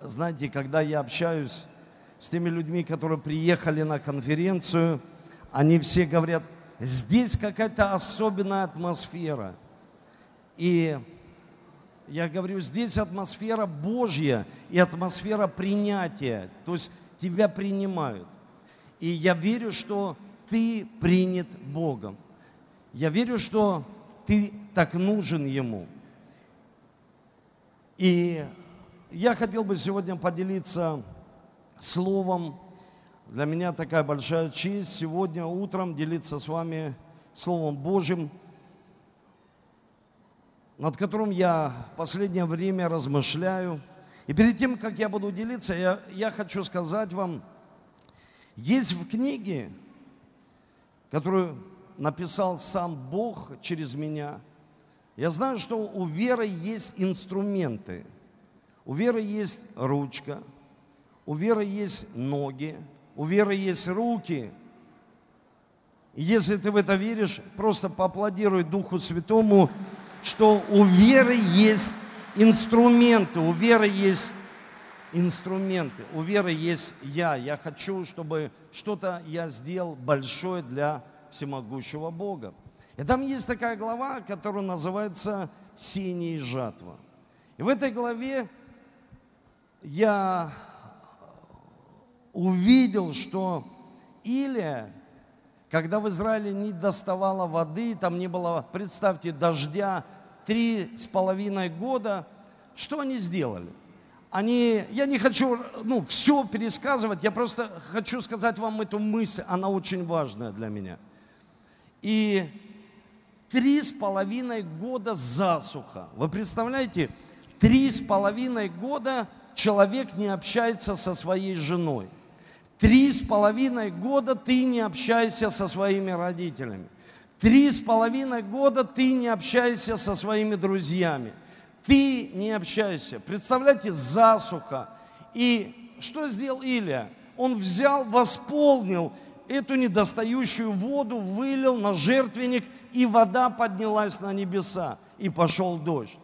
знаете, когда я общаюсь с теми людьми, которые приехали на конференцию, они все говорят, здесь какая-то особенная атмосфера. И я говорю, здесь атмосфера Божья и атмосфера принятия. То есть тебя принимают. И я верю, что ты принят Богом. Я верю, что ты так нужен Ему. И я хотел бы сегодня поделиться словом. Для меня такая большая честь сегодня утром делиться с вами Словом Божьим, над которым я последнее время размышляю. И перед тем, как я буду делиться, я, я хочу сказать вам, есть в книге, которую написал сам Бог через меня, я знаю, что у веры есть инструменты. У веры есть ручка, у веры есть ноги, у веры есть руки. И если ты в это веришь, просто поаплодируй Духу Святому, что у веры есть инструменты, у веры есть инструменты, у веры есть я. Я хочу, чтобы что-то я сделал большое для всемогущего Бога. И там есть такая глава, которая называется «Синяя жатва». И в этой главе я увидел, что Илия, когда в Израиле не доставало воды, там не было, представьте, дождя три с половиной года, что они сделали? Они, я не хочу ну, все пересказывать, я просто хочу сказать вам эту мысль, она очень важная для меня. И три с половиной года засуха. Вы представляете, три с половиной года человек не общается со своей женой. Три с половиной года ты не общаешься со своими родителями. Три с половиной года ты не общаешься со своими друзьями. Ты не общаешься. Представляете, засуха. И что сделал Илия? Он взял, восполнил эту недостающую воду, вылил на жертвенник, и вода поднялась на небеса, и пошел дождь.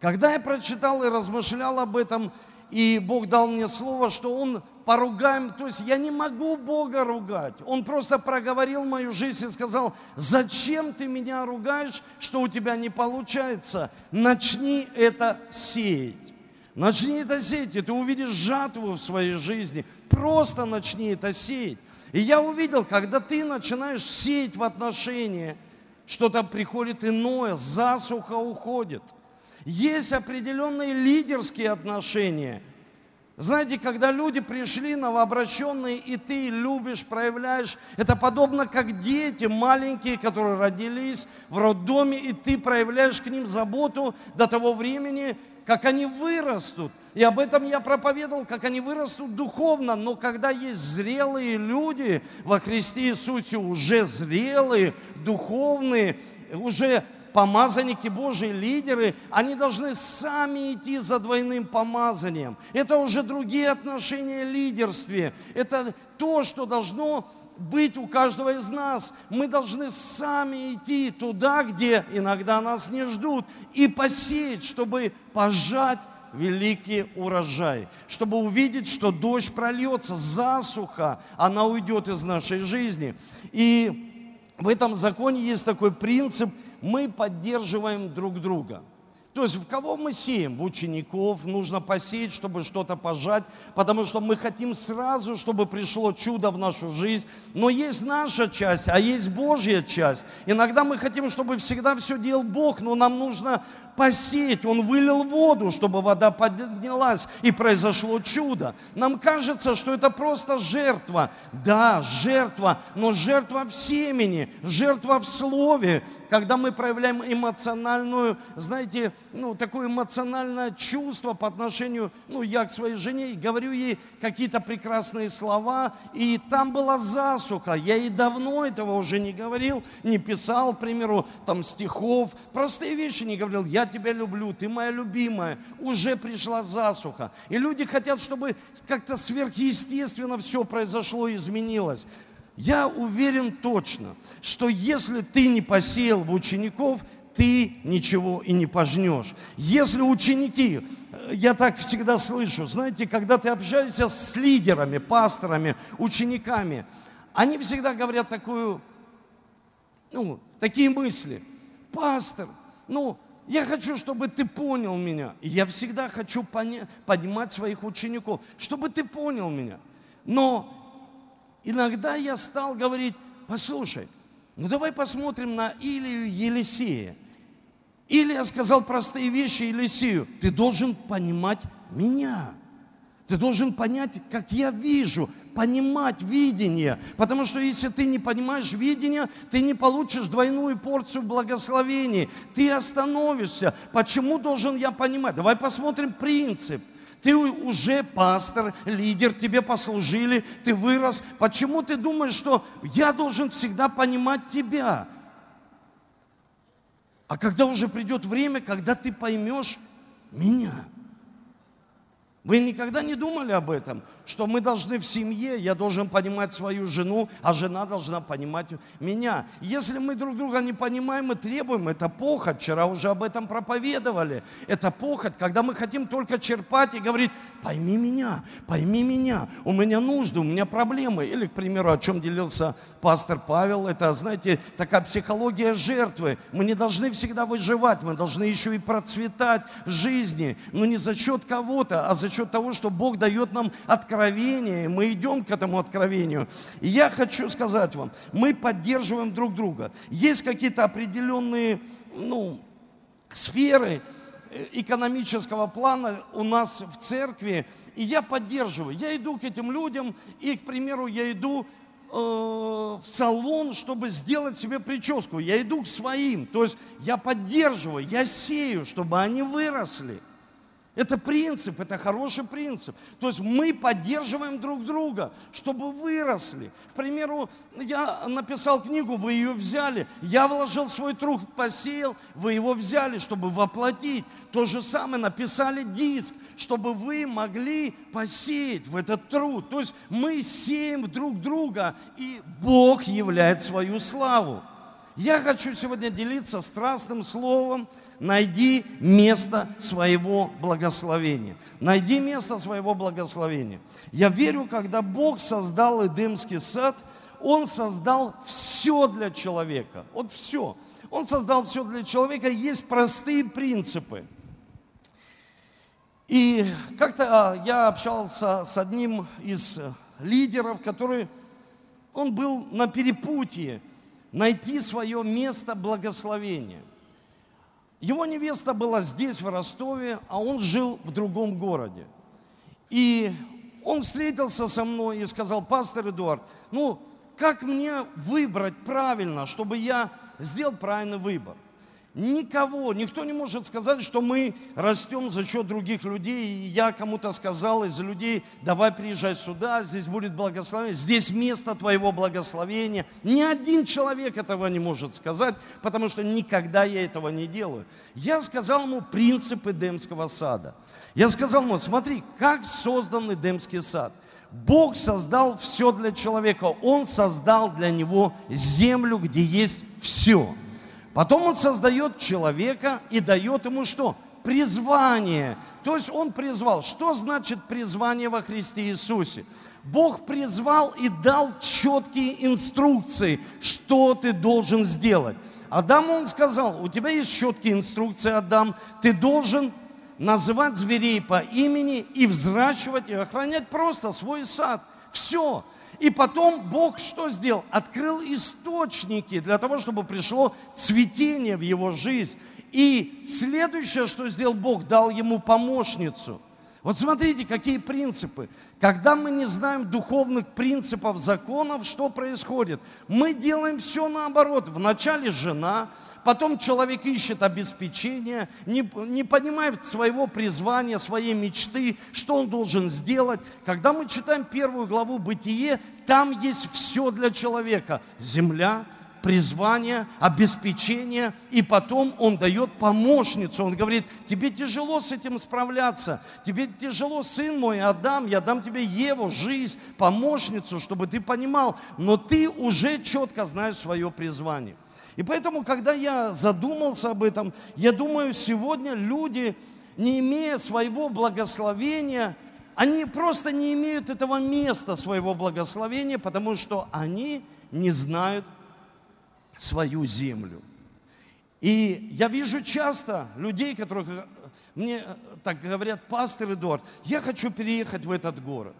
Когда я прочитал и размышлял об этом, и Бог дал мне слово, что Он поругаем, то есть я не могу Бога ругать. Он просто проговорил мою жизнь и сказал, зачем ты меня ругаешь, что у тебя не получается? Начни это сеять. Начни это сеять, и ты увидишь жатву в своей жизни. Просто начни это сеять. И я увидел, когда ты начинаешь сеять в отношения, что-то приходит иное, засуха уходит – есть определенные лидерские отношения. Знаете, когда люди пришли новообращенные, и ты любишь, проявляешь, это подобно как дети маленькие, которые родились в роддоме, и ты проявляешь к ним заботу до того времени, как они вырастут. И об этом я проповедовал, как они вырастут духовно. Но когда есть зрелые люди во Христе Иисусе, уже зрелые, духовные, уже помазанники Божьи, лидеры, они должны сами идти за двойным помазанием. Это уже другие отношения лидерстве. Это то, что должно быть у каждого из нас. Мы должны сами идти туда, где иногда нас не ждут, и посеять, чтобы пожать великий урожай, чтобы увидеть, что дождь прольется, засуха, она уйдет из нашей жизни. И в этом законе есть такой принцип – мы поддерживаем друг друга. То есть в кого мы сеем? В учеников нужно посеять, чтобы что-то пожать, потому что мы хотим сразу, чтобы пришло чудо в нашу жизнь. Но есть наша часть, а есть Божья часть. Иногда мы хотим, чтобы всегда все делал Бог, но нам нужно посеять. Он вылил воду, чтобы вода поднялась, и произошло чудо. Нам кажется, что это просто жертва. Да, жертва, но жертва в семени, жертва в слове, когда мы проявляем эмоциональную, знаете, ну, такое эмоциональное чувство по отношению, ну, я к своей жене, и говорю ей какие-то прекрасные слова, и там была засуха. Я ей давно этого уже не говорил, не писал, к примеру, там стихов, простые вещи не говорил. Я тебя люблю, ты моя любимая. Уже пришла засуха. И люди хотят, чтобы как-то сверхъестественно все произошло и изменилось. Я уверен точно, что если ты не посеял в учеников, ты ничего и не пожнешь. Если ученики, э, я так всегда слышу, знаете, когда ты общаешься с лидерами, пасторами, учениками, они всегда говорят такую, ну, такие мысли. Пастор, ну, я хочу, чтобы ты понял меня. Я всегда хочу понимать своих учеников, чтобы ты понял меня. Но иногда я стал говорить, послушай, ну давай посмотрим на Илию Елисея. Илия сказал простые вещи Елисею, ты должен понимать меня. Ты должен понять, как я вижу, понимать видение. Потому что если ты не понимаешь видение, ты не получишь двойную порцию благословений. Ты остановишься. Почему должен я понимать? Давай посмотрим принцип. Ты уже пастор, лидер, тебе послужили, ты вырос. Почему ты думаешь, что я должен всегда понимать тебя? А когда уже придет время, когда ты поймешь меня – вы никогда не думали об этом, что мы должны в семье, я должен понимать свою жену, а жена должна понимать меня. Если мы друг друга не понимаем и требуем, это похоть, вчера уже об этом проповедовали. Это похоть, когда мы хотим только черпать и говорить, пойми меня, пойми меня, у меня нужды, у меня проблемы. Или, к примеру, о чем делился пастор Павел, это, знаете, такая психология жертвы. Мы не должны всегда выживать, мы должны еще и процветать в жизни, но не за счет кого-то, а за счет того, что Бог дает нам откровение, мы идем к этому откровению. И я хочу сказать вам, мы поддерживаем друг друга. Есть какие-то определенные ну, сферы, э, экономического плана у нас в церкви, и я поддерживаю. Я иду к этим людям, и, к примеру, я иду э, в салон, чтобы сделать себе прическу. Я иду к своим, то есть я поддерживаю, я сею, чтобы они выросли. Это принцип, это хороший принцип. То есть мы поддерживаем друг друга, чтобы выросли. К примеру, я написал книгу, вы ее взяли. Я вложил свой труд, посеял, вы его взяли, чтобы воплотить. То же самое написали диск, чтобы вы могли посеять в этот труд. То есть мы сеем друг друга, и Бог являет свою славу. Я хочу сегодня делиться страстным словом, найди место своего благословения. Найди место своего благословения. Я верю, когда Бог создал Эдемский сад, Он создал все для человека. Вот все. Он создал все для человека. Есть простые принципы. И как-то а, я общался с одним из лидеров, который, он был на перепутье найти свое место благословения – его невеста была здесь, в Ростове, а он жил в другом городе. И он встретился со мной и сказал, пастор Эдуард, ну, как мне выбрать правильно, чтобы я сделал правильный выбор? Никого, никто не может сказать, что мы растем за счет других людей. И я кому-то сказал из людей, давай приезжай сюда, здесь будет благословение, здесь место твоего благословения. Ни один человек этого не может сказать, потому что никогда я этого не делаю. Я сказал ему принцип Эдемского сада. Я сказал ему, смотри, как создан Эдемский сад. Бог создал все для человека. Он создал для него землю, где есть все. Потом он создает человека и дает ему что? Призвание. То есть он призвал. Что значит призвание во Христе Иисусе? Бог призвал и дал четкие инструкции, что ты должен сделать. Адаму он сказал, у тебя есть четкие инструкции, Адам, ты должен называть зверей по имени и взращивать и охранять просто свой сад. Все. И потом Бог что сделал? Открыл источники для того, чтобы пришло цветение в его жизнь. И следующее, что сделал Бог, дал ему помощницу. Вот смотрите, какие принципы. Когда мы не знаем духовных принципов, законов, что происходит? Мы делаем все наоборот. Вначале жена, потом человек ищет обеспечение, не, не понимает своего призвания, своей мечты, что он должен сделать. Когда мы читаем первую главу «Бытие», там есть все для человека. Земля, призвание, обеспечение, и потом Он дает помощницу. Он говорит, тебе тяжело с этим справляться, тебе тяжело, сын мой, отдам, я дам тебе Еву, жизнь, помощницу, чтобы ты понимал, но ты уже четко знаешь свое призвание. И поэтому, когда я задумался об этом, я думаю, сегодня люди, не имея своего благословения, они просто не имеют этого места своего благословения, потому что они не знают свою землю. И я вижу часто людей, которых мне так говорят, пастор Эдуард, я хочу переехать в этот город.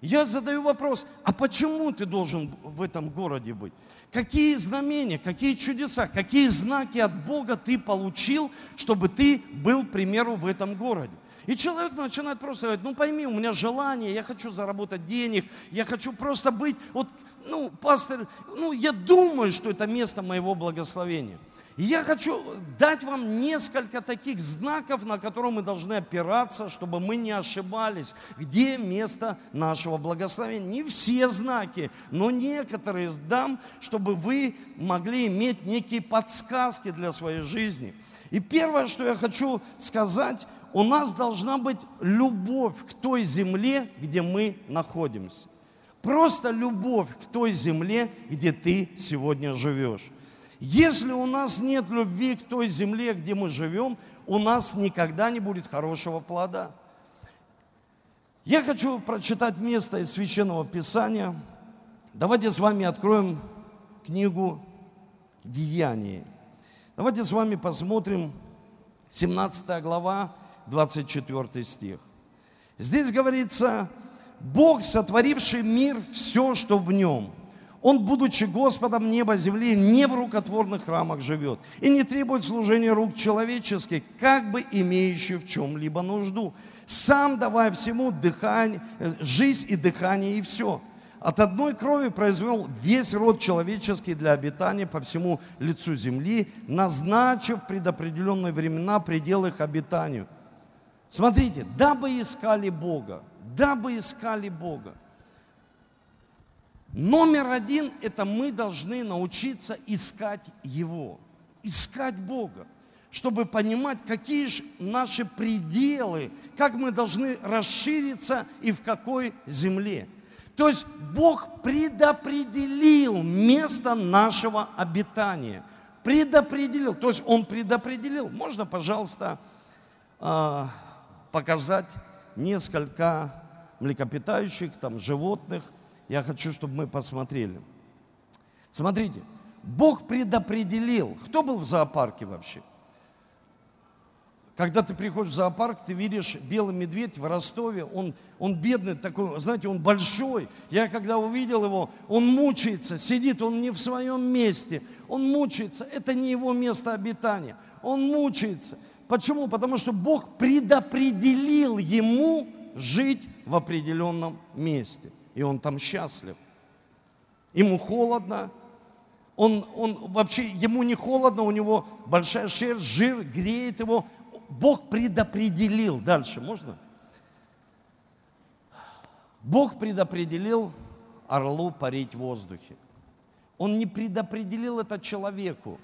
Я задаю вопрос, а почему ты должен в этом городе быть? Какие знамения, какие чудеса, какие знаки от Бога ты получил, чтобы ты был, к примеру, в этом городе? И человек начинает просто говорить, ну пойми, у меня желание, я хочу заработать денег, я хочу просто быть, вот, ну, пастор, ну, я думаю, что это место моего благословения. И я хочу дать вам несколько таких знаков, на которые мы должны опираться, чтобы мы не ошибались, где место нашего благословения. Не все знаки, но некоторые дам, чтобы вы могли иметь некие подсказки для своей жизни. И первое, что я хочу сказать, у нас должна быть любовь к той земле, где мы находимся. Просто любовь к той земле, где ты сегодня живешь. Если у нас нет любви к той земле, где мы живем, у нас никогда не будет хорошего плода. Я хочу прочитать место из Священного Писания. Давайте с вами откроем книгу Деяний. Давайте с вами посмотрим 17 глава, 24 стих. Здесь говорится, Бог, сотворивший мир, все, что в нем – он, будучи Господом неба, земли, не в рукотворных храмах живет и не требует служения рук человеческих, как бы имеющий в чем-либо нужду, сам давая всему дыхание, э, жизнь и дыхание и все. От одной крови произвел весь род человеческий для обитания по всему лицу земли, назначив предопределенные времена предел их обитанию. Смотрите, дабы искали Бога, дабы искали Бога. Номер один – это мы должны научиться искать Его, искать Бога, чтобы понимать, какие же наши пределы, как мы должны расшириться и в какой земле. То есть Бог предопределил место нашего обитания. Предопределил, то есть Он предопределил. Можно, пожалуйста, а, показать несколько млекопитающих, там, животных – я хочу, чтобы мы посмотрели. Смотрите, Бог предопределил. Кто был в зоопарке вообще? Когда ты приходишь в зоопарк, ты видишь белый медведь в Ростове, он, он бедный такой, знаете, он большой. Я когда увидел его, он мучается, сидит, он не в своем месте, он мучается, это не его место обитания, он мучается. Почему? Потому что Бог предопределил ему жить в определенном месте и он там счастлив. Ему холодно, он, он вообще, ему не холодно, у него большая шерсть, жир греет его. Бог предопределил. Дальше, можно? Бог предопределил орлу парить в воздухе. Он не предопределил это человеку.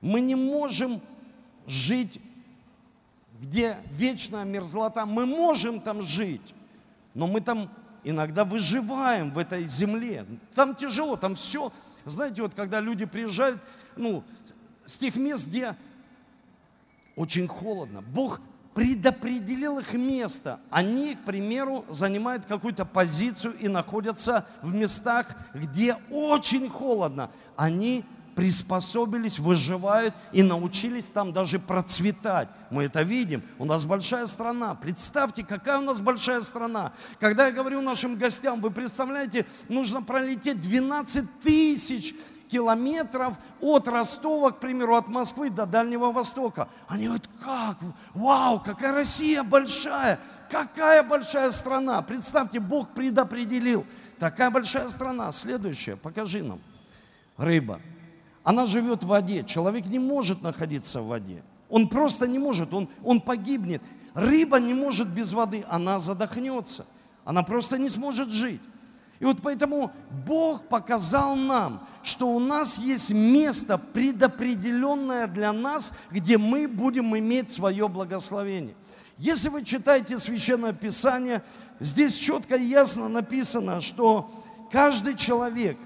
Мы не можем жить, где вечная мерзлота. Мы можем там жить, но мы там иногда выживаем в этой земле. Там тяжело, там все. Знаете, вот когда люди приезжают, ну, с тех мест, где очень холодно, Бог предопределил их место. Они, к примеру, занимают какую-то позицию и находятся в местах, где очень холодно. Они приспособились, выживают и научились там даже процветать. Мы это видим. У нас большая страна. Представьте, какая у нас большая страна. Когда я говорю нашим гостям, вы представляете, нужно пролететь 12 тысяч километров от Ростова, к примеру, от Москвы до Дальнего Востока. Они говорят, как? Вау, какая Россия большая, какая большая страна. Представьте, Бог предопределил. Такая большая страна. Следующее, покажи нам. Рыба. Она живет в воде. Человек не может находиться в воде. Он просто не может, он, он погибнет. Рыба не может без воды, она задохнется. Она просто не сможет жить. И вот поэтому Бог показал нам, что у нас есть место предопределенное для нас, где мы будем иметь свое благословение. Если вы читаете Священное Писание, здесь четко и ясно написано, что каждый человек,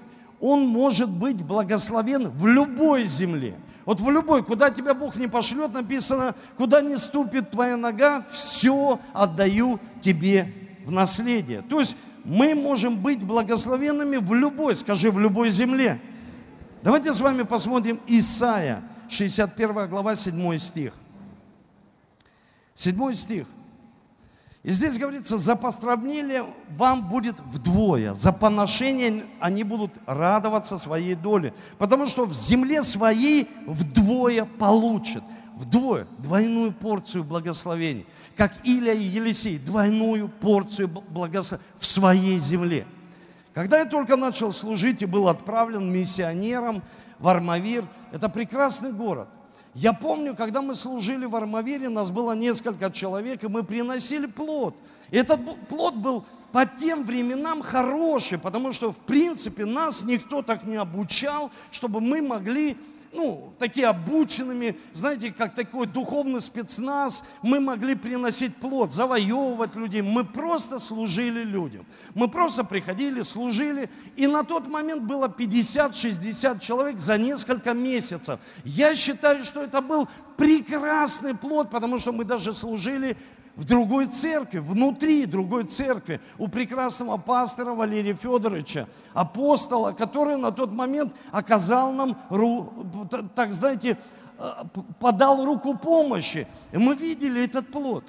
он может быть благословен в любой земле. Вот в любой, куда тебя Бог не пошлет, написано, куда не ступит твоя нога, все отдаю тебе в наследие. То есть мы можем быть благословенными в любой, скажи, в любой земле. Давайте с вами посмотрим Исаия, 61 глава, 7 стих. 7 стих. И здесь говорится, за постравление вам будет вдвое, за поношение они будут радоваться своей доле, потому что в земле своей вдвое получат, вдвое, двойную порцию благословений, как Илия и Елисей, двойную порцию благословений в своей земле. Когда я только начал служить и был отправлен миссионером в Армавир, это прекрасный город – я помню, когда мы служили в Армавире, нас было несколько человек, и мы приносили плод. И этот плод был по тем временам хороший, потому что, в принципе, нас никто так не обучал, чтобы мы могли ну, такие обученными, знаете, как такой духовный спецназ, мы могли приносить плод, завоевывать людей. Мы просто служили людям. Мы просто приходили, служили. И на тот момент было 50-60 человек за несколько месяцев. Я считаю, что это был прекрасный плод, потому что мы даже служили в другой церкви, внутри другой церкви, у прекрасного пастора Валерия Федоровича, апостола, который на тот момент оказал нам, так знаете, э, подал руку помощи. И мы видели этот плод.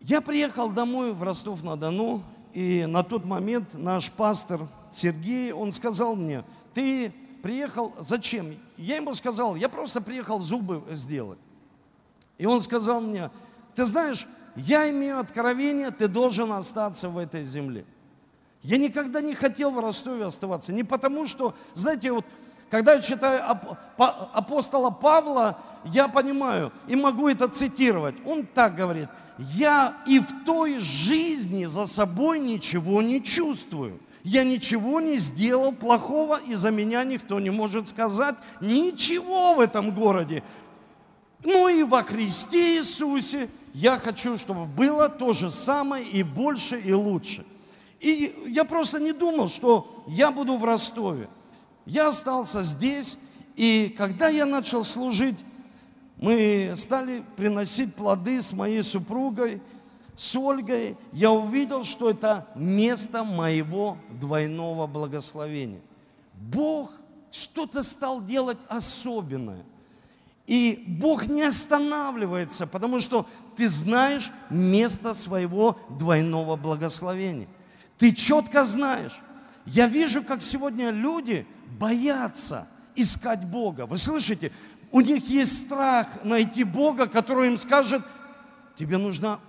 Я приехал домой в Ростов-на-Дону, и на тот момент наш пастор Сергей, он сказал мне, ты приехал, зачем? Я ему сказал, я просто приехал зубы сделать. И он сказал мне, ты знаешь, я имею откровение, ты должен остаться в этой земле. Я никогда не хотел в Ростове оставаться. Не потому что, знаете, вот когда я читаю апостола Павла, я понимаю и могу это цитировать. Он так говорит, я и в той жизни за собой ничего не чувствую. Я ничего не сделал плохого, и за меня никто не может сказать ничего в этом городе. Ну и во Христе Иисусе я хочу, чтобы было то же самое и больше, и лучше. И я просто не думал, что я буду в Ростове. Я остался здесь, и когда я начал служить, мы стали приносить плоды с моей супругой, с Ольгой. Я увидел, что это место моего двойного благословения. Бог что-то стал делать особенное. И Бог не останавливается, потому что ты знаешь место своего двойного благословения. Ты четко знаешь. Я вижу, как сегодня люди боятся искать Бога. Вы слышите? У них есть страх найти Бога, который им скажет, тебе нужно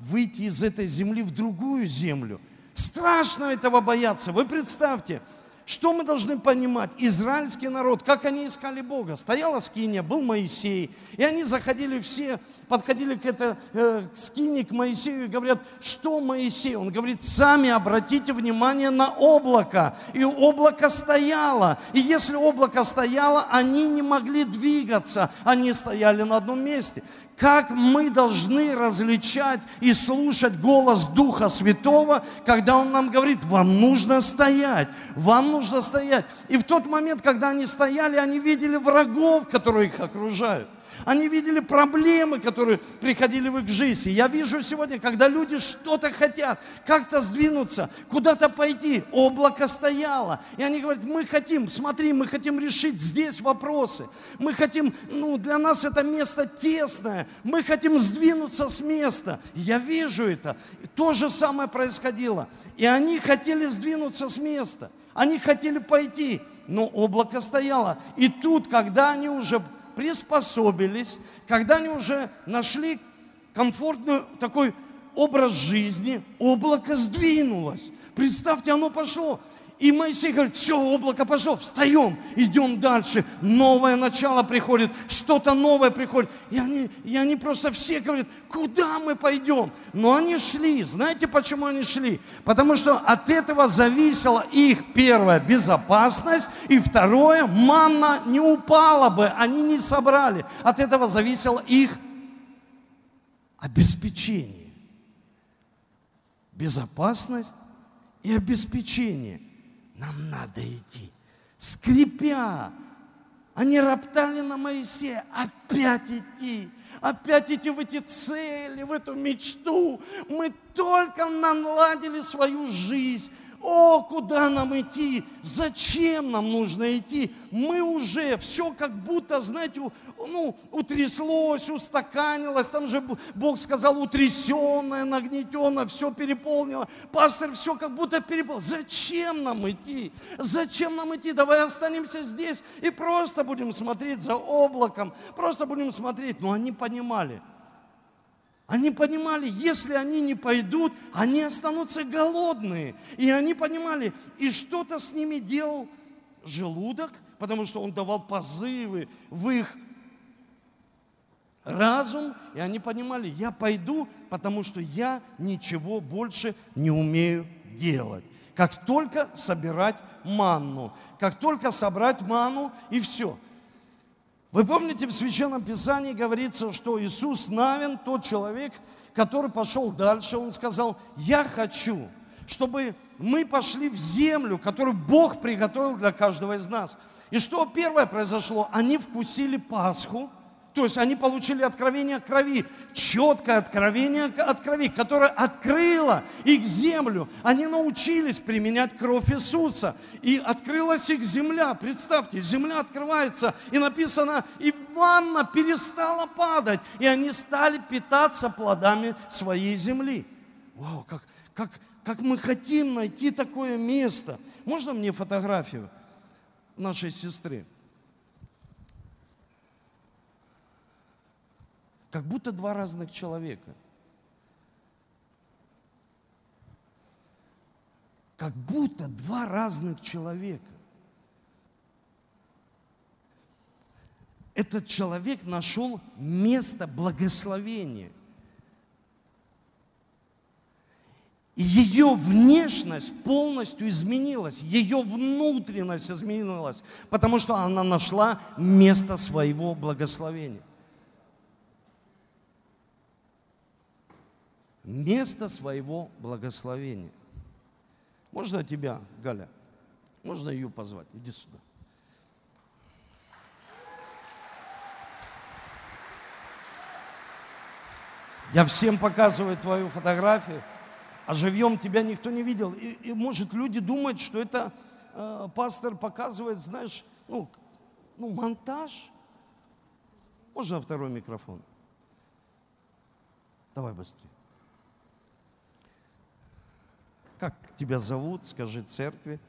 выйти из этой земли в другую землю. Страшно этого бояться. Вы представьте, что мы должны понимать? Израильский народ, как они искали Бога. Стояла скиния, был Моисей, и они заходили все, подходили к этой э, скине, к Моисею и говорят, что Моисей? Он говорит, сами обратите внимание на облако. И облако стояло. И если облако стояло, они не могли двигаться, они стояли на одном месте как мы должны различать и слушать голос Духа Святого, когда Он нам говорит, вам нужно стоять, вам нужно стоять. И в тот момент, когда они стояли, они видели врагов, которые их окружают. Они видели проблемы, которые приходили в их жизнь. Я вижу сегодня, когда люди что-то хотят, как-то сдвинуться, куда-то пойти, облако стояло. И они говорят, мы хотим, смотри, мы хотим решить здесь вопросы. Мы хотим, ну, для нас это место тесное. Мы хотим сдвинуться с места. Я вижу это. И то же самое происходило. И они хотели сдвинуться с места. Они хотели пойти, но облако стояло. И тут, когда они уже приспособились, когда они уже нашли комфортный такой образ жизни, облако сдвинулось. Представьте, оно пошло. И Моисей говорит, все, облако пошло, встаем, идем дальше. Новое начало приходит, что-то новое приходит. И они, и они просто все говорят, куда мы пойдем? Но они шли. Знаете, почему они шли? Потому что от этого зависела их, первая, безопасность, и второе, манна не упала бы, они не собрали. От этого зависело их обеспечение. Безопасность и обеспечение – нам надо идти. Скрипя, они роптали на Моисея, опять идти, опять идти в эти цели, в эту мечту. Мы только наладили свою жизнь, о, куда нам идти? Зачем нам нужно идти? Мы уже все как будто, знаете, ну, утряслось, устаканилось. Там же Бог сказал, утрясенное, нагнетенное, все переполнило. Пастор, все как будто переполнил. Зачем нам идти? Зачем нам идти? Давай останемся здесь и просто будем смотреть за облаком. Просто будем смотреть. Но они понимали – они понимали, если они не пойдут, они останутся голодные. И они понимали, и что-то с ними делал желудок, потому что он давал позывы в их разум, и они понимали, я пойду, потому что я ничего больше не умею делать. Как только собирать манну, как только собрать ману и все – вы помните, в Священном Писании говорится, что Иисус Навин, тот человек, который пошел дальше, он сказал, я хочу, чтобы мы пошли в землю, которую Бог приготовил для каждого из нас. И что первое произошло? Они вкусили Пасху, то есть они получили откровение крови, четкое откровение от крови, которое открыло их землю. Они научились применять кровь Иисуса. И открылась их земля. Представьте, земля открывается, и написано, и манна перестала падать. И они стали питаться плодами своей земли. Вау, как, как, как мы хотим найти такое место. Можно мне фотографию нашей сестры? Как будто два разных человека. Как будто два разных человека. Этот человек нашел место благословения. И ее внешность полностью изменилась, ее внутренность изменилась, потому что она нашла место своего благословения. Место своего благословения. Можно тебя, Галя? Можно ее позвать? Иди сюда. Я всем показываю твою фотографию, а живьем тебя никто не видел. И, и может люди думают, что это э, пастор показывает, знаешь, ну, ну, монтаж. Можно второй микрофон? Давай быстрее. Как тебя зовут? Скажи церкви.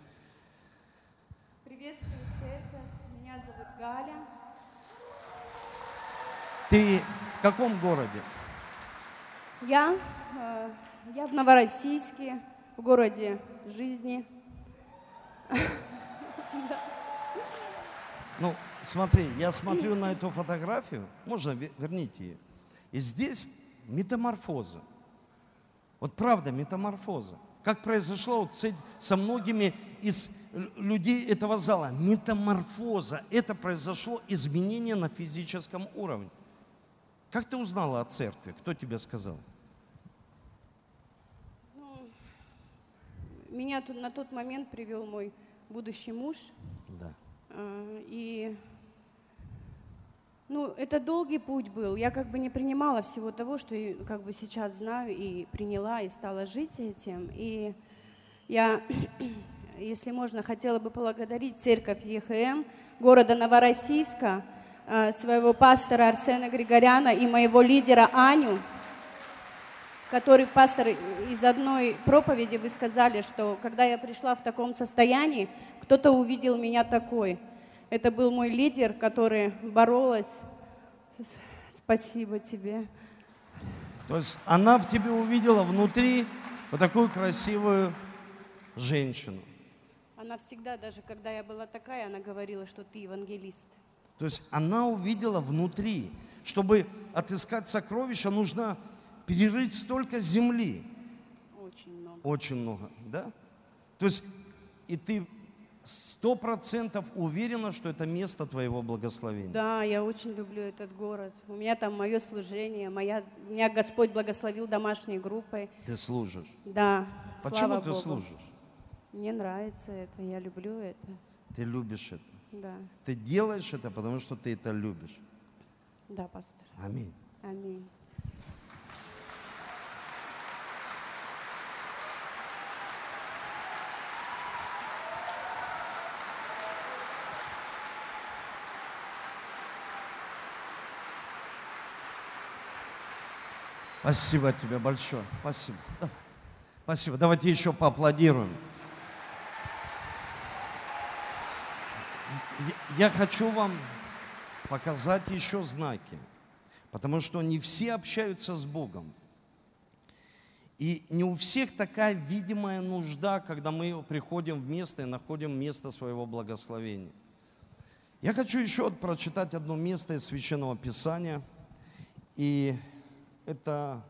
Приветствую церковь. Меня зовут Галя. Ты в каком городе? Я, э, я в Новороссийске, в городе жизни. Ну, смотри, я смотрю на эту фотографию, можно верните ее. И здесь метаморфоза. Вот правда, метаморфоза. Как произошло вот со многими из людей этого зала. Метаморфоза. Это произошло изменение на физическом уровне. Как ты узнала о церкви? Кто тебе сказал? Ну, меня тут на тот момент привел мой будущий муж. Да. А, и ну, это долгий путь был. Я как бы не принимала всего того, что как бы сейчас знаю и приняла, и стала жить этим. И я, если можно, хотела бы поблагодарить церковь ЕХМ города Новороссийска, э, своего пастора Арсена Григоряна и моего лидера Аню, который, пастор, из одной проповеди вы сказали, что когда я пришла в таком состоянии, кто-то увидел меня такой – это был мой лидер, который боролась. Спасибо тебе. То есть она в тебе увидела внутри вот такую красивую женщину. Она всегда, даже когда я была такая, она говорила, что ты евангелист. То есть она увидела внутри. Чтобы отыскать сокровища, нужно перерыть столько земли. Очень много. Очень много, да? То есть и ты сто процентов уверена, что это место твоего благословения. Да, я очень люблю этот город. У меня там мое служение, моя, меня Господь благословил домашней группой. Ты служишь? Да. Почему ты Богу. служишь? Мне нравится это, я люблю это. Ты любишь это. Да, Ты делаешь это, потому что ты это любишь. да, пастор. Аминь. Аминь. Спасибо тебе большое. Спасибо. Спасибо. Давайте еще поаплодируем. Я хочу вам показать еще знаки, потому что не все общаются с Богом. И не у всех такая видимая нужда, когда мы приходим в место и находим место своего благословения. Я хочу еще прочитать одно место из Священного Писания. И это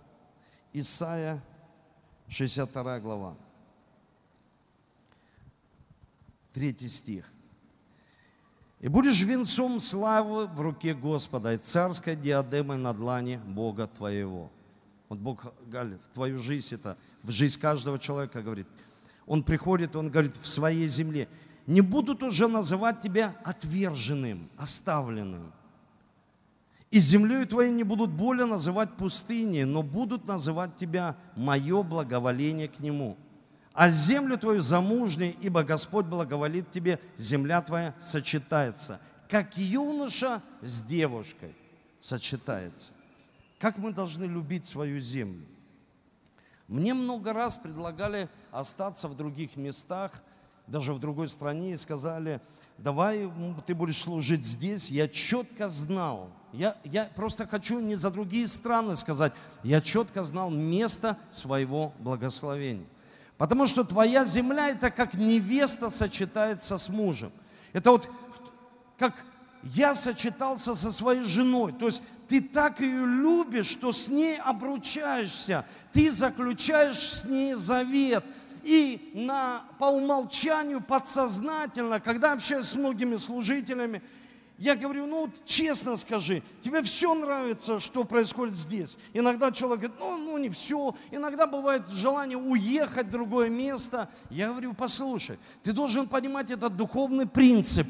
Исаия, 62 глава. Третий стих. «И будешь венцом славы в руке Господа и царской диадемой на длани Бога твоего». Вот Бог говорит, в твою жизнь это, в жизнь каждого человека говорит. Он приходит, он говорит, в своей земле. Не будут уже называть тебя отверженным, оставленным. И землей твоей не будут более называть пустыней, но будут называть тебя мое благоволение к нему. А землю твою замужней, ибо Господь благоволит тебе, земля твоя сочетается, как юноша с девушкой сочетается. Как мы должны любить свою землю? Мне много раз предлагали остаться в других местах, даже в другой стране, и сказали, давай ты будешь служить здесь. Я четко знал, я, я просто хочу не за другие страны сказать, я четко знал место своего благословения. Потому что твоя земля это как невеста сочетается с мужем. Это вот как я сочетался со своей женой. То есть ты так ее любишь, что с ней обручаешься. Ты заключаешь с ней завет. И на, по умолчанию, подсознательно, когда общаюсь с многими служителями, я говорю, ну честно скажи, тебе все нравится, что происходит здесь. Иногда человек говорит, ну, ну не все. Иногда бывает желание уехать в другое место. Я говорю, послушай, ты должен понимать этот духовный принцип.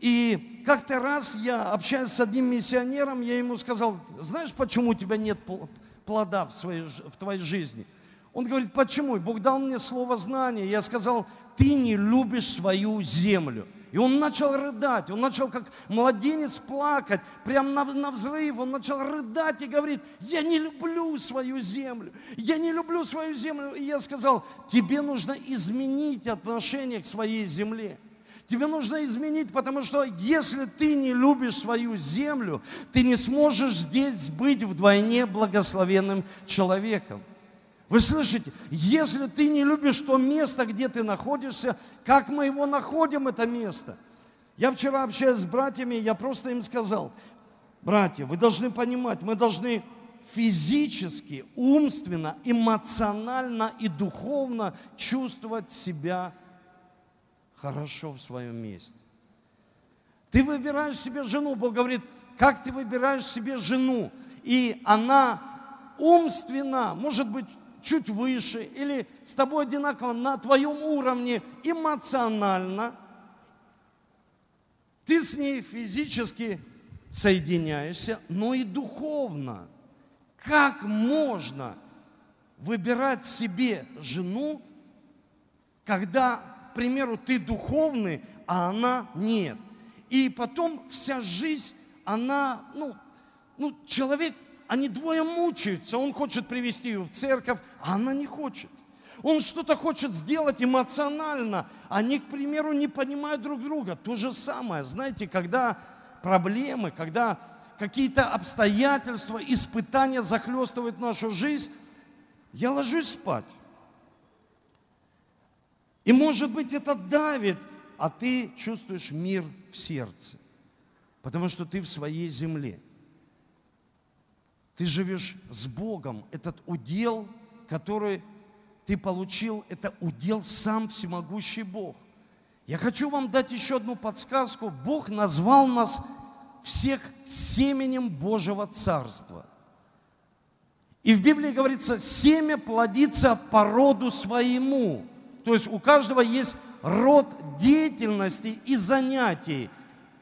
И как-то раз я, общаясь с одним миссионером, я ему сказал, знаешь, почему у тебя нет пл- плода в, своей, в твоей жизни? Он говорит, почему? Бог дал мне слово знания. Я сказал, ты не любишь свою землю. И он начал рыдать, он начал как младенец плакать, прям на, на взрыв, он начал рыдать и говорит, я не люблю свою землю, я не люблю свою землю. И я сказал, тебе нужно изменить отношение к своей земле. Тебе нужно изменить, потому что если ты не любишь свою землю, ты не сможешь здесь быть вдвойне благословенным человеком. Вы слышите, если ты не любишь то место, где ты находишься, как мы его находим, это место? Я вчера общаясь с братьями, я просто им сказал, братья, вы должны понимать, мы должны физически, умственно, эмоционально и духовно чувствовать себя хорошо в своем месте. Ты выбираешь себе жену, Бог говорит, как ты выбираешь себе жену, и она умственно, может быть, чуть выше, или с тобой одинаково на твоем уровне эмоционально, ты с ней физически соединяешься, но и духовно. Как можно выбирать себе жену, когда, к примеру, ты духовный, а она нет? И потом вся жизнь, она, ну, ну, человек, они двое мучаются. Он хочет привести ее в церковь, а она не хочет. Он что-то хочет сделать эмоционально. Они, к примеру, не понимают друг друга. То же самое, знаете, когда проблемы, когда какие-то обстоятельства, испытания захлестывают нашу жизнь, я ложусь спать. И может быть это давит, а ты чувствуешь мир в сердце, потому что ты в своей земле. Ты живешь с Богом. Этот удел, который ты получил, это удел сам всемогущий Бог. Я хочу вам дать еще одну подсказку. Бог назвал нас всех семенем Божьего Царства. И в Библии говорится, семя плодится по роду своему. То есть у каждого есть род деятельности и занятий.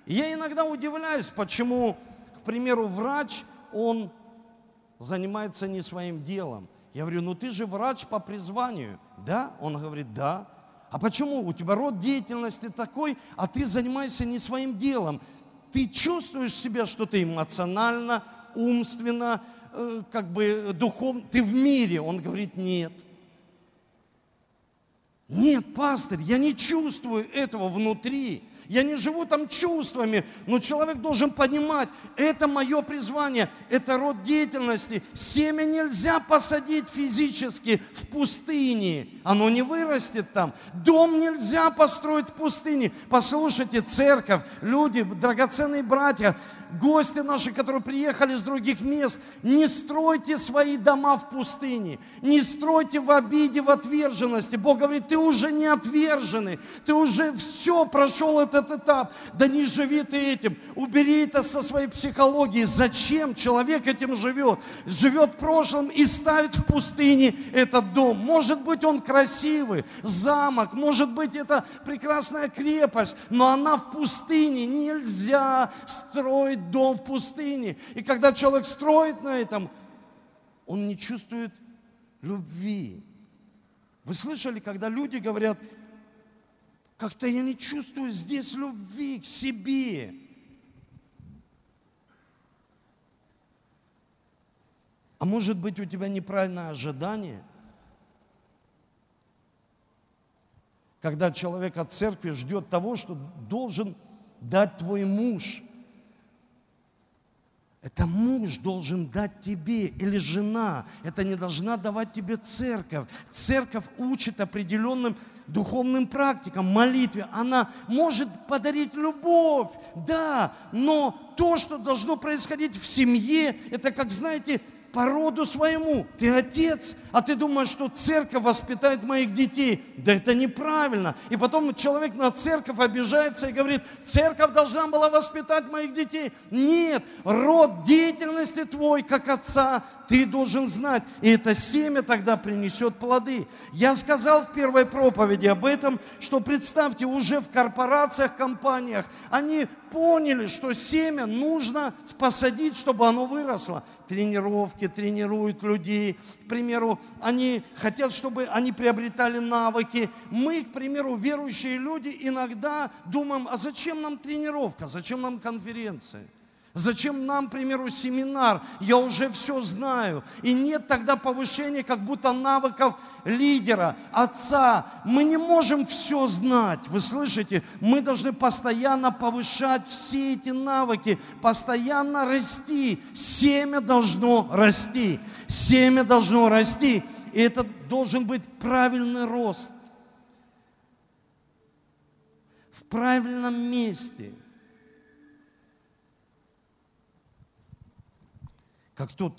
Я иногда удивляюсь, почему, к примеру, врач, он занимается не своим делом. Я говорю, ну ты же врач по призванию. Да? Он говорит, да. А почему? У тебя род деятельности такой, а ты занимаешься не своим делом. Ты чувствуешь себя, что ты эмоционально, умственно, э, как бы духовно, ты в мире. Он говорит, нет. Нет, пастырь, я не чувствую этого внутри. Я не живу там чувствами, но человек должен понимать, это мое призвание, это род деятельности. Семя нельзя посадить физически в пустыне, оно не вырастет там. Дом нельзя построить в пустыне. Послушайте, церковь, люди, драгоценные братья, гости наши, которые приехали с других мест, не стройте свои дома в пустыне, не стройте в обиде, в отверженности. Бог говорит, ты уже не отверженный, ты уже все прошел этот этап, да не живи ты этим, убери это со своей психологии. Зачем человек этим живет? Живет в прошлом и ставит в пустыне этот дом. Может быть, он красивый, замок, может быть, это прекрасная крепость, но она в пустыне. Нельзя строить дом в пустыне. И когда человек строит на этом, он не чувствует любви. Вы слышали, когда люди говорят, как-то я не чувствую здесь любви к себе. А может быть у тебя неправильное ожидание? Когда человек от церкви ждет того, что должен дать твой муж – это муж должен дать тебе или жена. Это не должна давать тебе церковь. Церковь учит определенным духовным практикам, молитве. Она может подарить любовь, да, но то, что должно происходить в семье, это как, знаете, по роду своему. Ты отец, а ты думаешь, что церковь воспитает моих детей. Да это неправильно. И потом человек на церковь обижается и говорит, церковь должна была воспитать моих детей. Нет, род деятельности твой, как отца, ты должен знать. И это семя тогда принесет плоды. Я сказал в первой проповеди об этом, что представьте, уже в корпорациях, компаниях, они поняли, что семя нужно посадить, чтобы оно выросло. Тренировки тренируют людей. К примеру, они хотят, чтобы они приобретали навыки. Мы, к примеру, верующие люди, иногда думаем, а зачем нам тренировка, зачем нам конференция? Зачем нам, к примеру, семинар? Я уже все знаю. И нет тогда повышения как будто навыков лидера, отца. Мы не можем все знать. Вы слышите? Мы должны постоянно повышать все эти навыки, постоянно расти. Семя должно расти. Семя должно расти. И это должен быть правильный рост. В правильном месте – Как тот,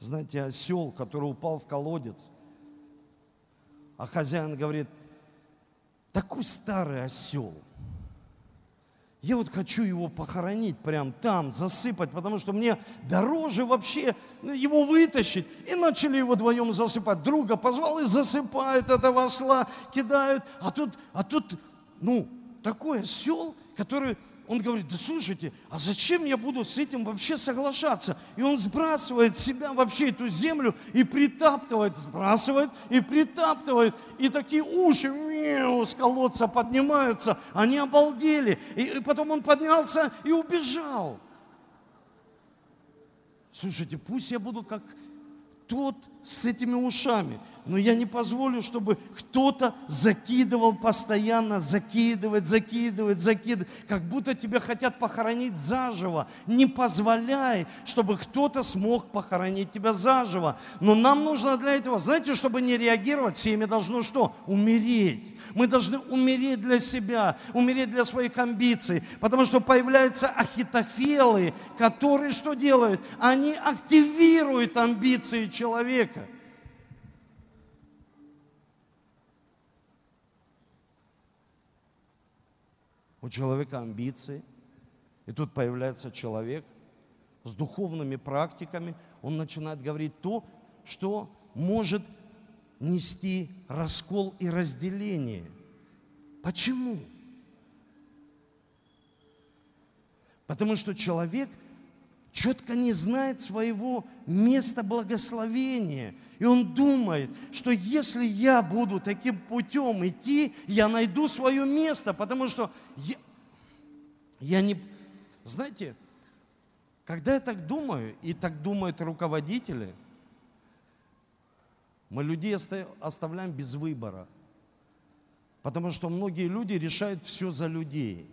знаете, осел, который упал в колодец. А хозяин говорит, такой старый осел. Я вот хочу его похоронить прям там, засыпать, потому что мне дороже вообще его вытащить. И начали его вдвоем засыпать. Друга позвал и засыпает этого осла, кидают. А тут, а тут, ну, такой осел, который он говорит, да слушайте, а зачем я буду с этим вообще соглашаться? И он сбрасывает себя вообще эту землю и притаптывает, сбрасывает и притаптывает. И такие уши мяу, с колодца поднимаются, они обалдели. И, и потом он поднялся и убежал. Слушайте, пусть я буду как тот с этими ушами. Но я не позволю, чтобы кто-то закидывал постоянно, закидывать, закидывать, закидывать, как будто тебя хотят похоронить заживо. Не позволяй, чтобы кто-то смог похоронить тебя заживо. Но нам нужно для этого, знаете, чтобы не реагировать, семя должно что? Умереть. Мы должны умереть для себя, умереть для своих амбиций, потому что появляются ахитофелы, которые что делают? Они активируют амбиции человека. У человека амбиции, и тут появляется человек с духовными практиками, он начинает говорить то, что может нести раскол и разделение. Почему? Потому что человек четко не знает своего места благословения. И он думает, что если я буду таким путем идти, я найду свое место, потому что я, я не... Знаете, когда я так думаю, и так думают руководители, мы людей оставляем без выбора. Потому что многие люди решают все за людей.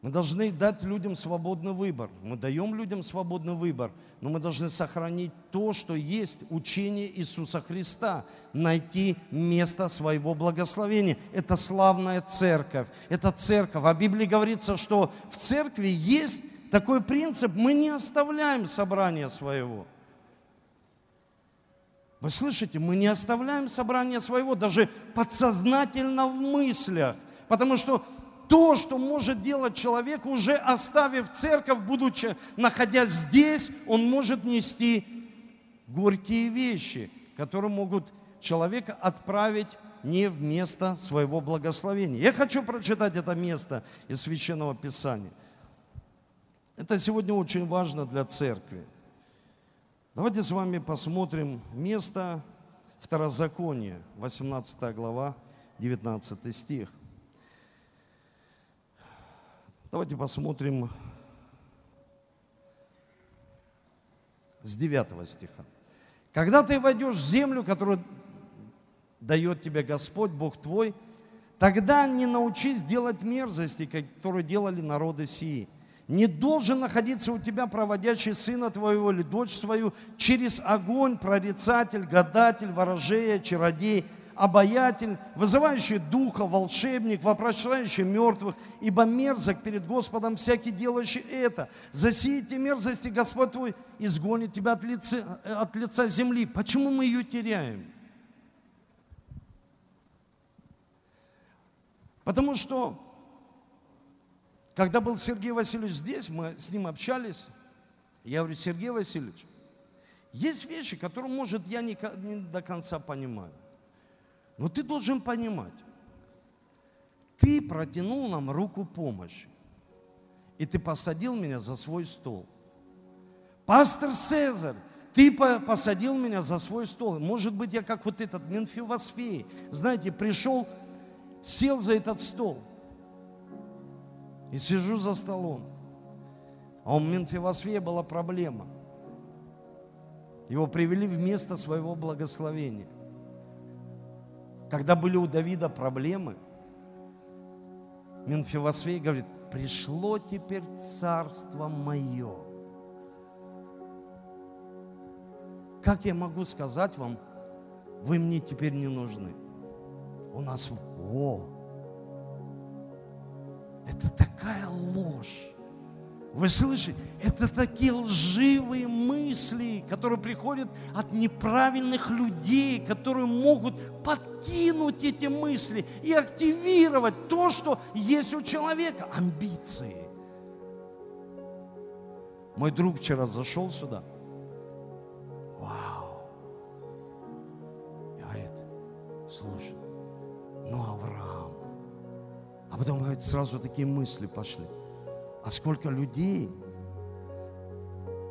Мы должны дать людям свободный выбор. Мы даем людям свободный выбор, но мы должны сохранить то, что есть учение Иисуса Христа. Найти место своего благословения. Это славная церковь. Это церковь. А в Библии говорится, что в церкви есть такой принцип, мы не оставляем собрание своего. Вы слышите, мы не оставляем собрание своего, даже подсознательно в мыслях. Потому что то, что может делать человек, уже оставив церковь, будучи находясь здесь, он может нести горькие вещи, которые могут человека отправить не в место своего благословения. Я хочу прочитать это место из Священного Писания. Это сегодня очень важно для церкви. Давайте с вами посмотрим место Второзакония, 18 глава, 19 стих. Давайте посмотрим с 9 стиха. Когда ты войдешь в землю, которую дает тебе Господь, Бог твой, тогда не научись делать мерзости, которые делали народы сии. Не должен находиться у тебя проводящий сына твоего или дочь свою через огонь, прорицатель, гадатель, ворожея, чародей – обаятель, вызывающий духа, волшебник, вопрошающий мертвых, ибо мерзок перед Господом всякий делающий это. За сии те мерзости Господь твой изгонит тебя от лица, от лица земли. Почему мы ее теряем? Потому что, когда был Сергей Васильевич здесь, мы с ним общались, я говорю, Сергей Васильевич, есть вещи, которые, может, я не, не до конца понимаю. Но ты должен понимать, ты протянул нам руку помощи, и ты посадил меня за свой стол. Пастор Цезарь, ты посадил меня за свой стол. Может быть, я как вот этот Менфивосфей, знаете, пришел, сел за этот стол и сижу за столом. А у Менфивосфея была проблема. Его привели в место своего благословения. Когда были у Давида проблемы, Минфивосфей говорит, пришло теперь царство мое. Как я могу сказать вам, вы мне теперь не нужны? У нас, о, это такая ложь. Вы слышите? Это такие лживые мысли, которые приходят от неправильных людей, которые могут подкинуть эти мысли и активировать то, что есть у человека, амбиции. Мой друг вчера зашел сюда. Вау. И говорит, слушай, ну Авраам. А потом, говорит, сразу такие мысли пошли. А сколько людей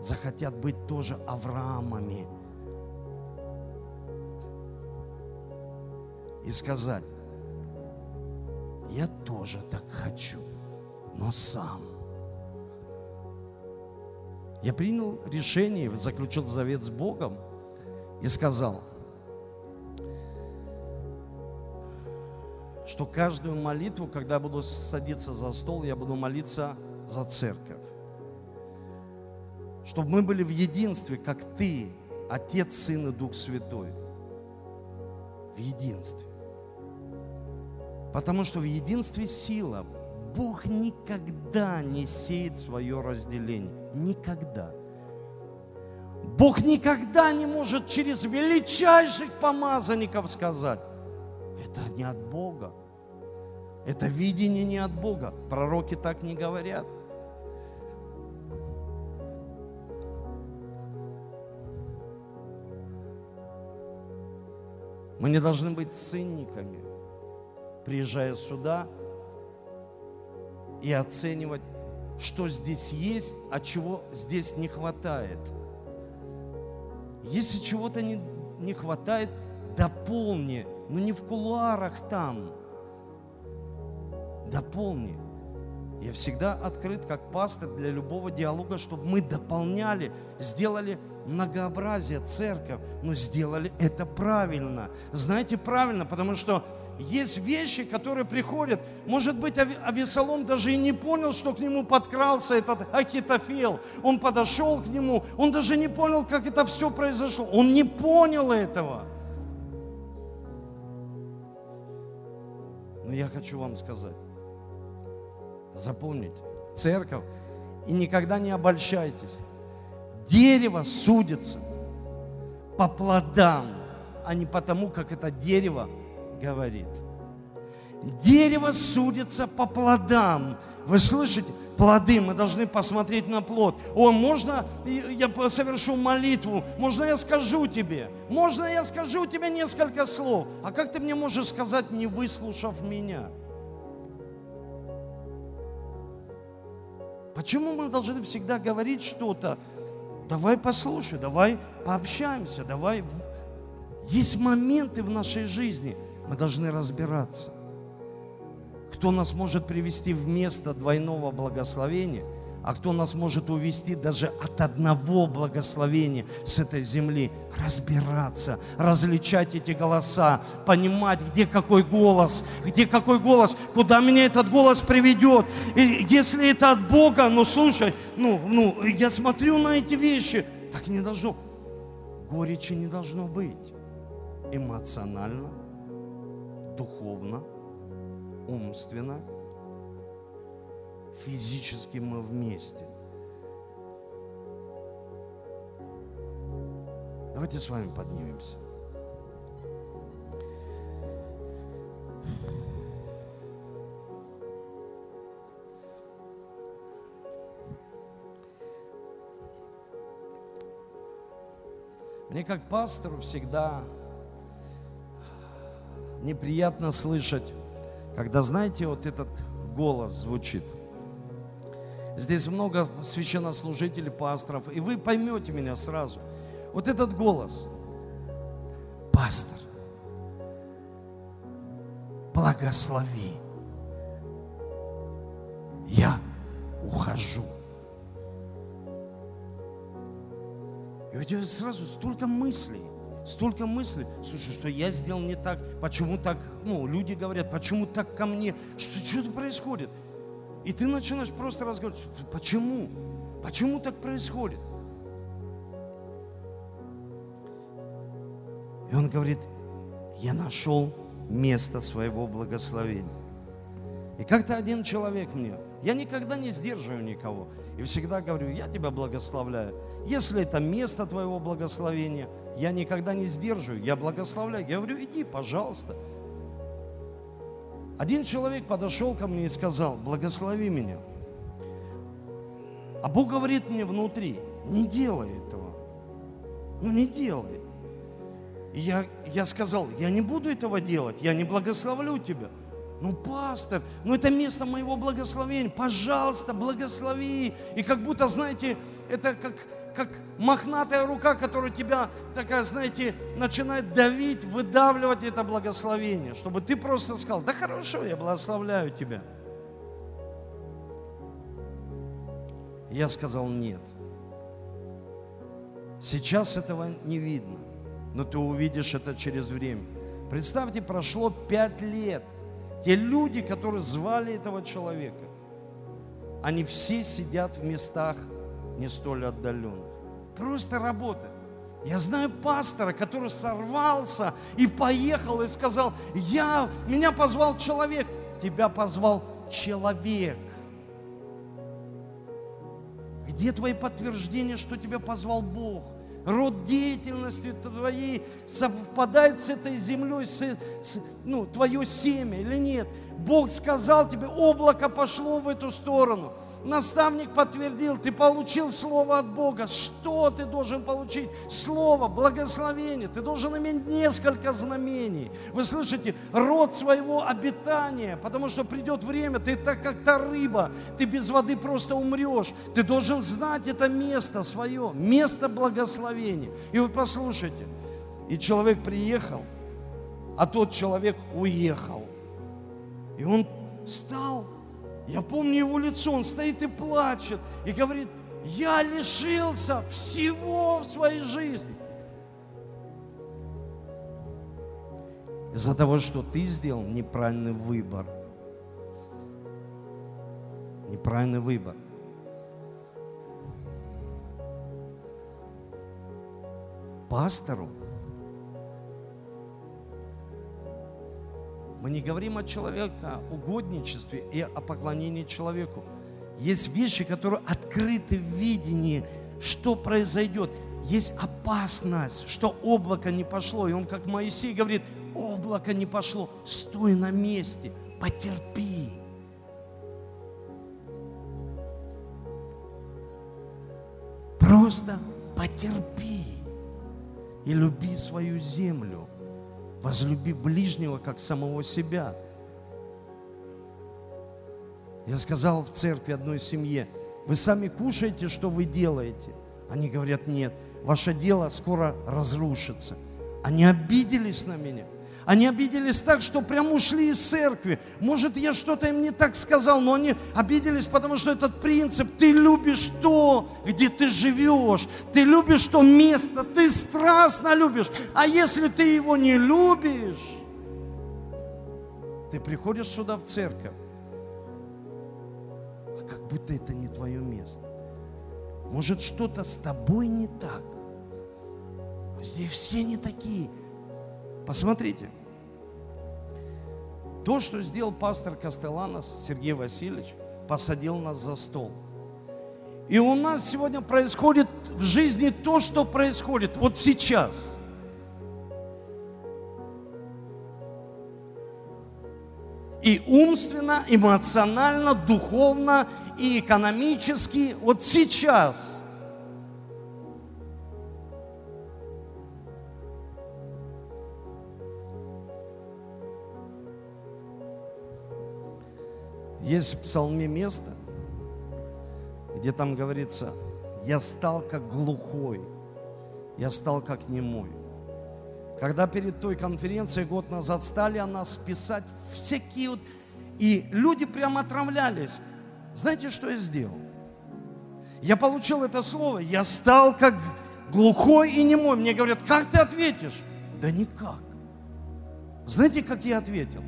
захотят быть тоже Авраамами и сказать, я тоже так хочу, но сам. Я принял решение, заключил завет с Богом и сказал, что каждую молитву, когда я буду садиться за стол, я буду молиться за церковь. Чтобы мы были в единстве, как Ты, Отец, Сын и Дух Святой. В единстве. Потому что в единстве сила. Бог никогда не сеет свое разделение. Никогда. Бог никогда не может через величайших помазанников сказать, это не от Бога. Это видение не от Бога. Пророки так не говорят. Мы не должны быть циниками, приезжая сюда и оценивать, что здесь есть, а чего здесь не хватает. Если чего-то не, не хватает, дополни, но не в кулуарах там. Дополни. Я всегда открыт как пастор для любого диалога, чтобы мы дополняли, сделали многообразие церковь, но сделали это правильно. Знаете, правильно, потому что есть вещи, которые приходят. Может быть, Авесолом даже и не понял, что к нему подкрался этот Акитофел. Он подошел к нему, он даже не понял, как это все произошло. Он не понял этого. Но я хочу вам сказать, запомните, церковь, и никогда не обольщайтесь. Дерево судится по плодам, а не потому, как это дерево говорит. Дерево судится по плодам. Вы слышите? Плоды, мы должны посмотреть на плод. О, можно я совершу молитву? Можно я скажу тебе? Можно я скажу тебе несколько слов? А как ты мне можешь сказать, не выслушав меня? Почему мы должны всегда говорить что-то? Давай послушай, давай пообщаемся, давай. Есть моменты в нашей жизни, мы должны разбираться. Кто нас может привести в место двойного благословения – а кто нас может увести даже от одного благословения с этой земли. Разбираться, различать эти голоса, понимать, где какой голос, где какой голос, куда меня этот голос приведет. И если это от Бога, ну слушай, ну, ну, я смотрю на эти вещи, так не должно, горечи не должно быть. Эмоционально, духовно, умственно – физически мы вместе. Давайте с вами поднимемся. Мне как пастору всегда неприятно слышать, когда, знаете, вот этот голос звучит. Здесь много священнослужителей, пасторов, и вы поймете меня сразу. Вот этот голос. Пастор, благослови. Я ухожу. И у тебя сразу столько мыслей, столько мыслей. Слушай, что я сделал не так, почему так, ну, люди говорят, почему так ко мне, что что-то происходит. И ты начинаешь просто разговаривать, почему? Почему так происходит? И он говорит, я нашел место своего благословения. И как-то один человек мне, я никогда не сдерживаю никого. И всегда говорю, я тебя благословляю. Если это место твоего благословения, я никогда не сдерживаю, я благословляю. Я говорю, иди, пожалуйста. Один человек подошел ко мне и сказал, благослови меня. А Бог говорит мне внутри, не делай этого. Ну не делай. И я, я сказал, я не буду этого делать, я не благословлю тебя. Ну, пастор, ну это место моего благословения, пожалуйста, благослови. И как будто, знаете, это как как мохнатая рука, которая тебя, такая, знаете, начинает давить, выдавливать это благословение, чтобы ты просто сказал, да хорошо, я благословляю тебя. Я сказал, нет. Сейчас этого не видно, но ты увидишь это через время. Представьте, прошло пять лет. Те люди, которые звали этого человека, они все сидят в местах не столь отдаленных просто работать. Я знаю пастора, который сорвался и поехал и сказал, я, меня позвал человек, тебя позвал человек. Где твои подтверждения, что тебя позвал Бог? Род деятельности твоей совпадает с этой землей, с, с, ну, твое семя или нет? Бог сказал тебе, облако пошло в эту сторону. Наставник подтвердил, ты получил слово от Бога. Что ты должен получить? Слово, благословение. Ты должен иметь несколько знамений. Вы слышите, род своего обитания, потому что придет время, ты так как та рыба, ты без воды просто умрешь. Ты должен знать это место свое, место благословения. И вы послушайте, и человек приехал, а тот человек уехал. И он стал я помню его лицо, он стоит и плачет, и говорит, я лишился всего в своей жизни. Из-за того, что ты сделал неправильный выбор. Неправильный выбор. Пастору Мы не говорим о человека, угодничестве и о поклонении человеку. Есть вещи, которые открыты в видении, что произойдет. Есть опасность, что облако не пошло. И он, как Моисей, говорит, облако не пошло, стой на месте, потерпи. Просто потерпи и люби свою землю. Возлюби ближнего, как самого себя. Я сказал в церкви одной семье, вы сами кушаете, что вы делаете? Они говорят, нет, ваше дело скоро разрушится. Они обиделись на меня. Они обиделись так, что прям ушли из церкви. Может, я что-то им не так сказал, но они обиделись, потому что этот принцип, ты любишь то, где ты живешь, ты любишь то место, ты страстно любишь. А если ты его не любишь, ты приходишь сюда в церковь, а как будто это не твое место. Может, что-то с тобой не так. Здесь все не такие. Посмотрите, то, что сделал пастор Кастеланос, Сергей Васильевич, посадил нас за стол. И у нас сегодня происходит в жизни то, что происходит вот сейчас. И умственно, эмоционально, духовно и экономически вот сейчас – Есть в псалме место, где там говорится, я стал как глухой, я стал как немой. Когда перед той конференцией год назад стали о нас писать всякие вот... И люди прямо отравлялись. Знаете, что я сделал? Я получил это слово, я стал как глухой и немой. Мне говорят, как ты ответишь? Да никак. Знаете, как я ответил?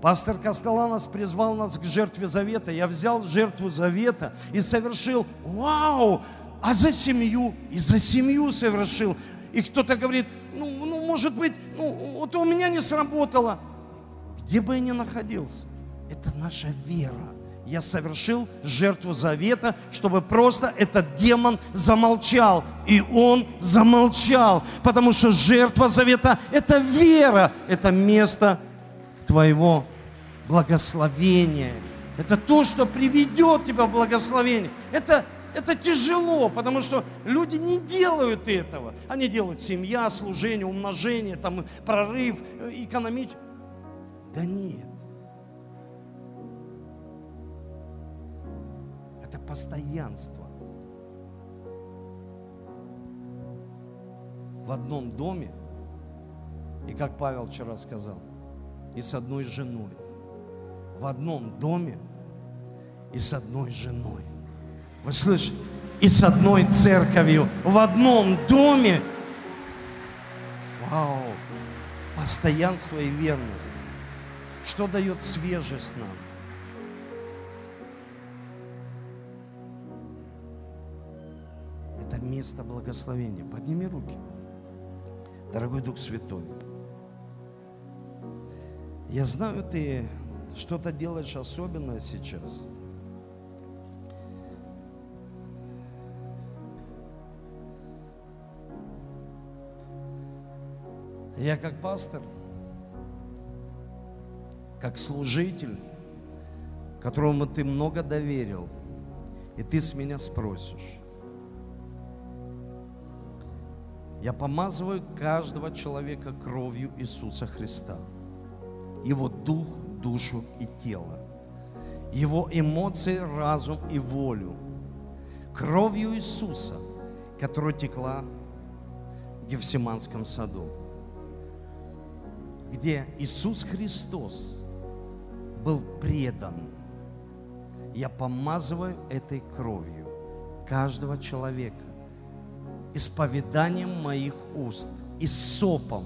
Пастор Кастеланос призвал нас к жертве завета. Я взял жертву завета и совершил, вау, а за семью, и за семью совершил. И кто-то говорит, ну, ну, может быть, ну, вот у меня не сработало. Где бы я ни находился, это наша вера. Я совершил жертву завета, чтобы просто этот демон замолчал. И он замолчал, потому что жертва завета – это вера, это место твоего благословения. Это то, что приведет тебя в благословение. Это, это тяжело, потому что люди не делают этого. Они делают семья, служение, умножение, там, прорыв, э, экономить. Да нет. Это постоянство. В одном доме, и как Павел вчера сказал, и с одной женой. В одном доме и с одной женой. Вы слышите? И с одной церковью. В одном доме. Вау! Постоянство и верность. Что дает свежесть нам? Это место благословения. Подними руки. Дорогой Дух Святой. Я знаю, ты что-то делаешь особенное сейчас. Я как пастор как служитель, которому ты много доверил, и ты с меня спросишь. Я помазываю каждого человека кровью Иисуса Христа. Его дух, душу и тело. Его эмоции, разум и волю. Кровью Иисуса, которая текла в Гефсиманском саду. Где Иисус Христос был предан. Я помазываю этой кровью каждого человека исповеданием моих уст и сопом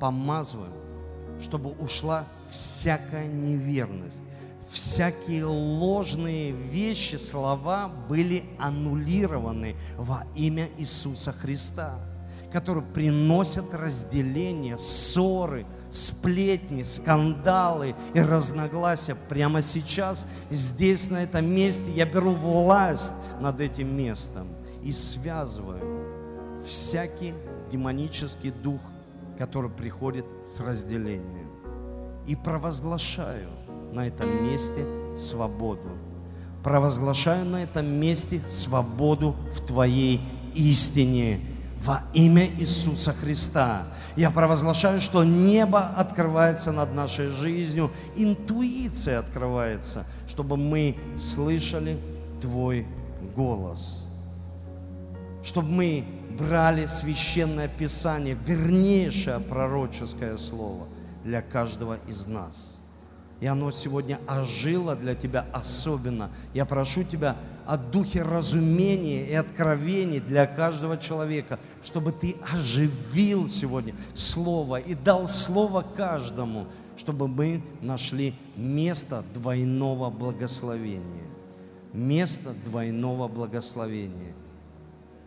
помазываю, чтобы ушла всякая неверность, всякие ложные вещи, слова были аннулированы во имя Иисуса Христа, которые приносят разделение, ссоры, сплетни, скандалы и разногласия. Прямо сейчас, здесь, на этом месте, я беру власть над этим местом и связываю всякий демонический дух, который приходит с разделением. И провозглашаю на этом месте свободу. Провозглашаю на этом месте свободу в Твоей истине во имя Иисуса Христа. Я провозглашаю, что небо открывается над нашей жизнью, интуиция открывается, чтобы мы слышали Твой голос. Чтобы мы брали священное писание, вернейшее пророческое слово для каждого из нас. И оно сегодня ожило для тебя особенно. Я прошу тебя о духе разумения и откровений для каждого человека, чтобы ты оживил сегодня Слово и дал Слово каждому, чтобы мы нашли место двойного благословения. Место двойного благословения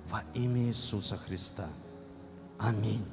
во имя Иисуса Христа. Аминь.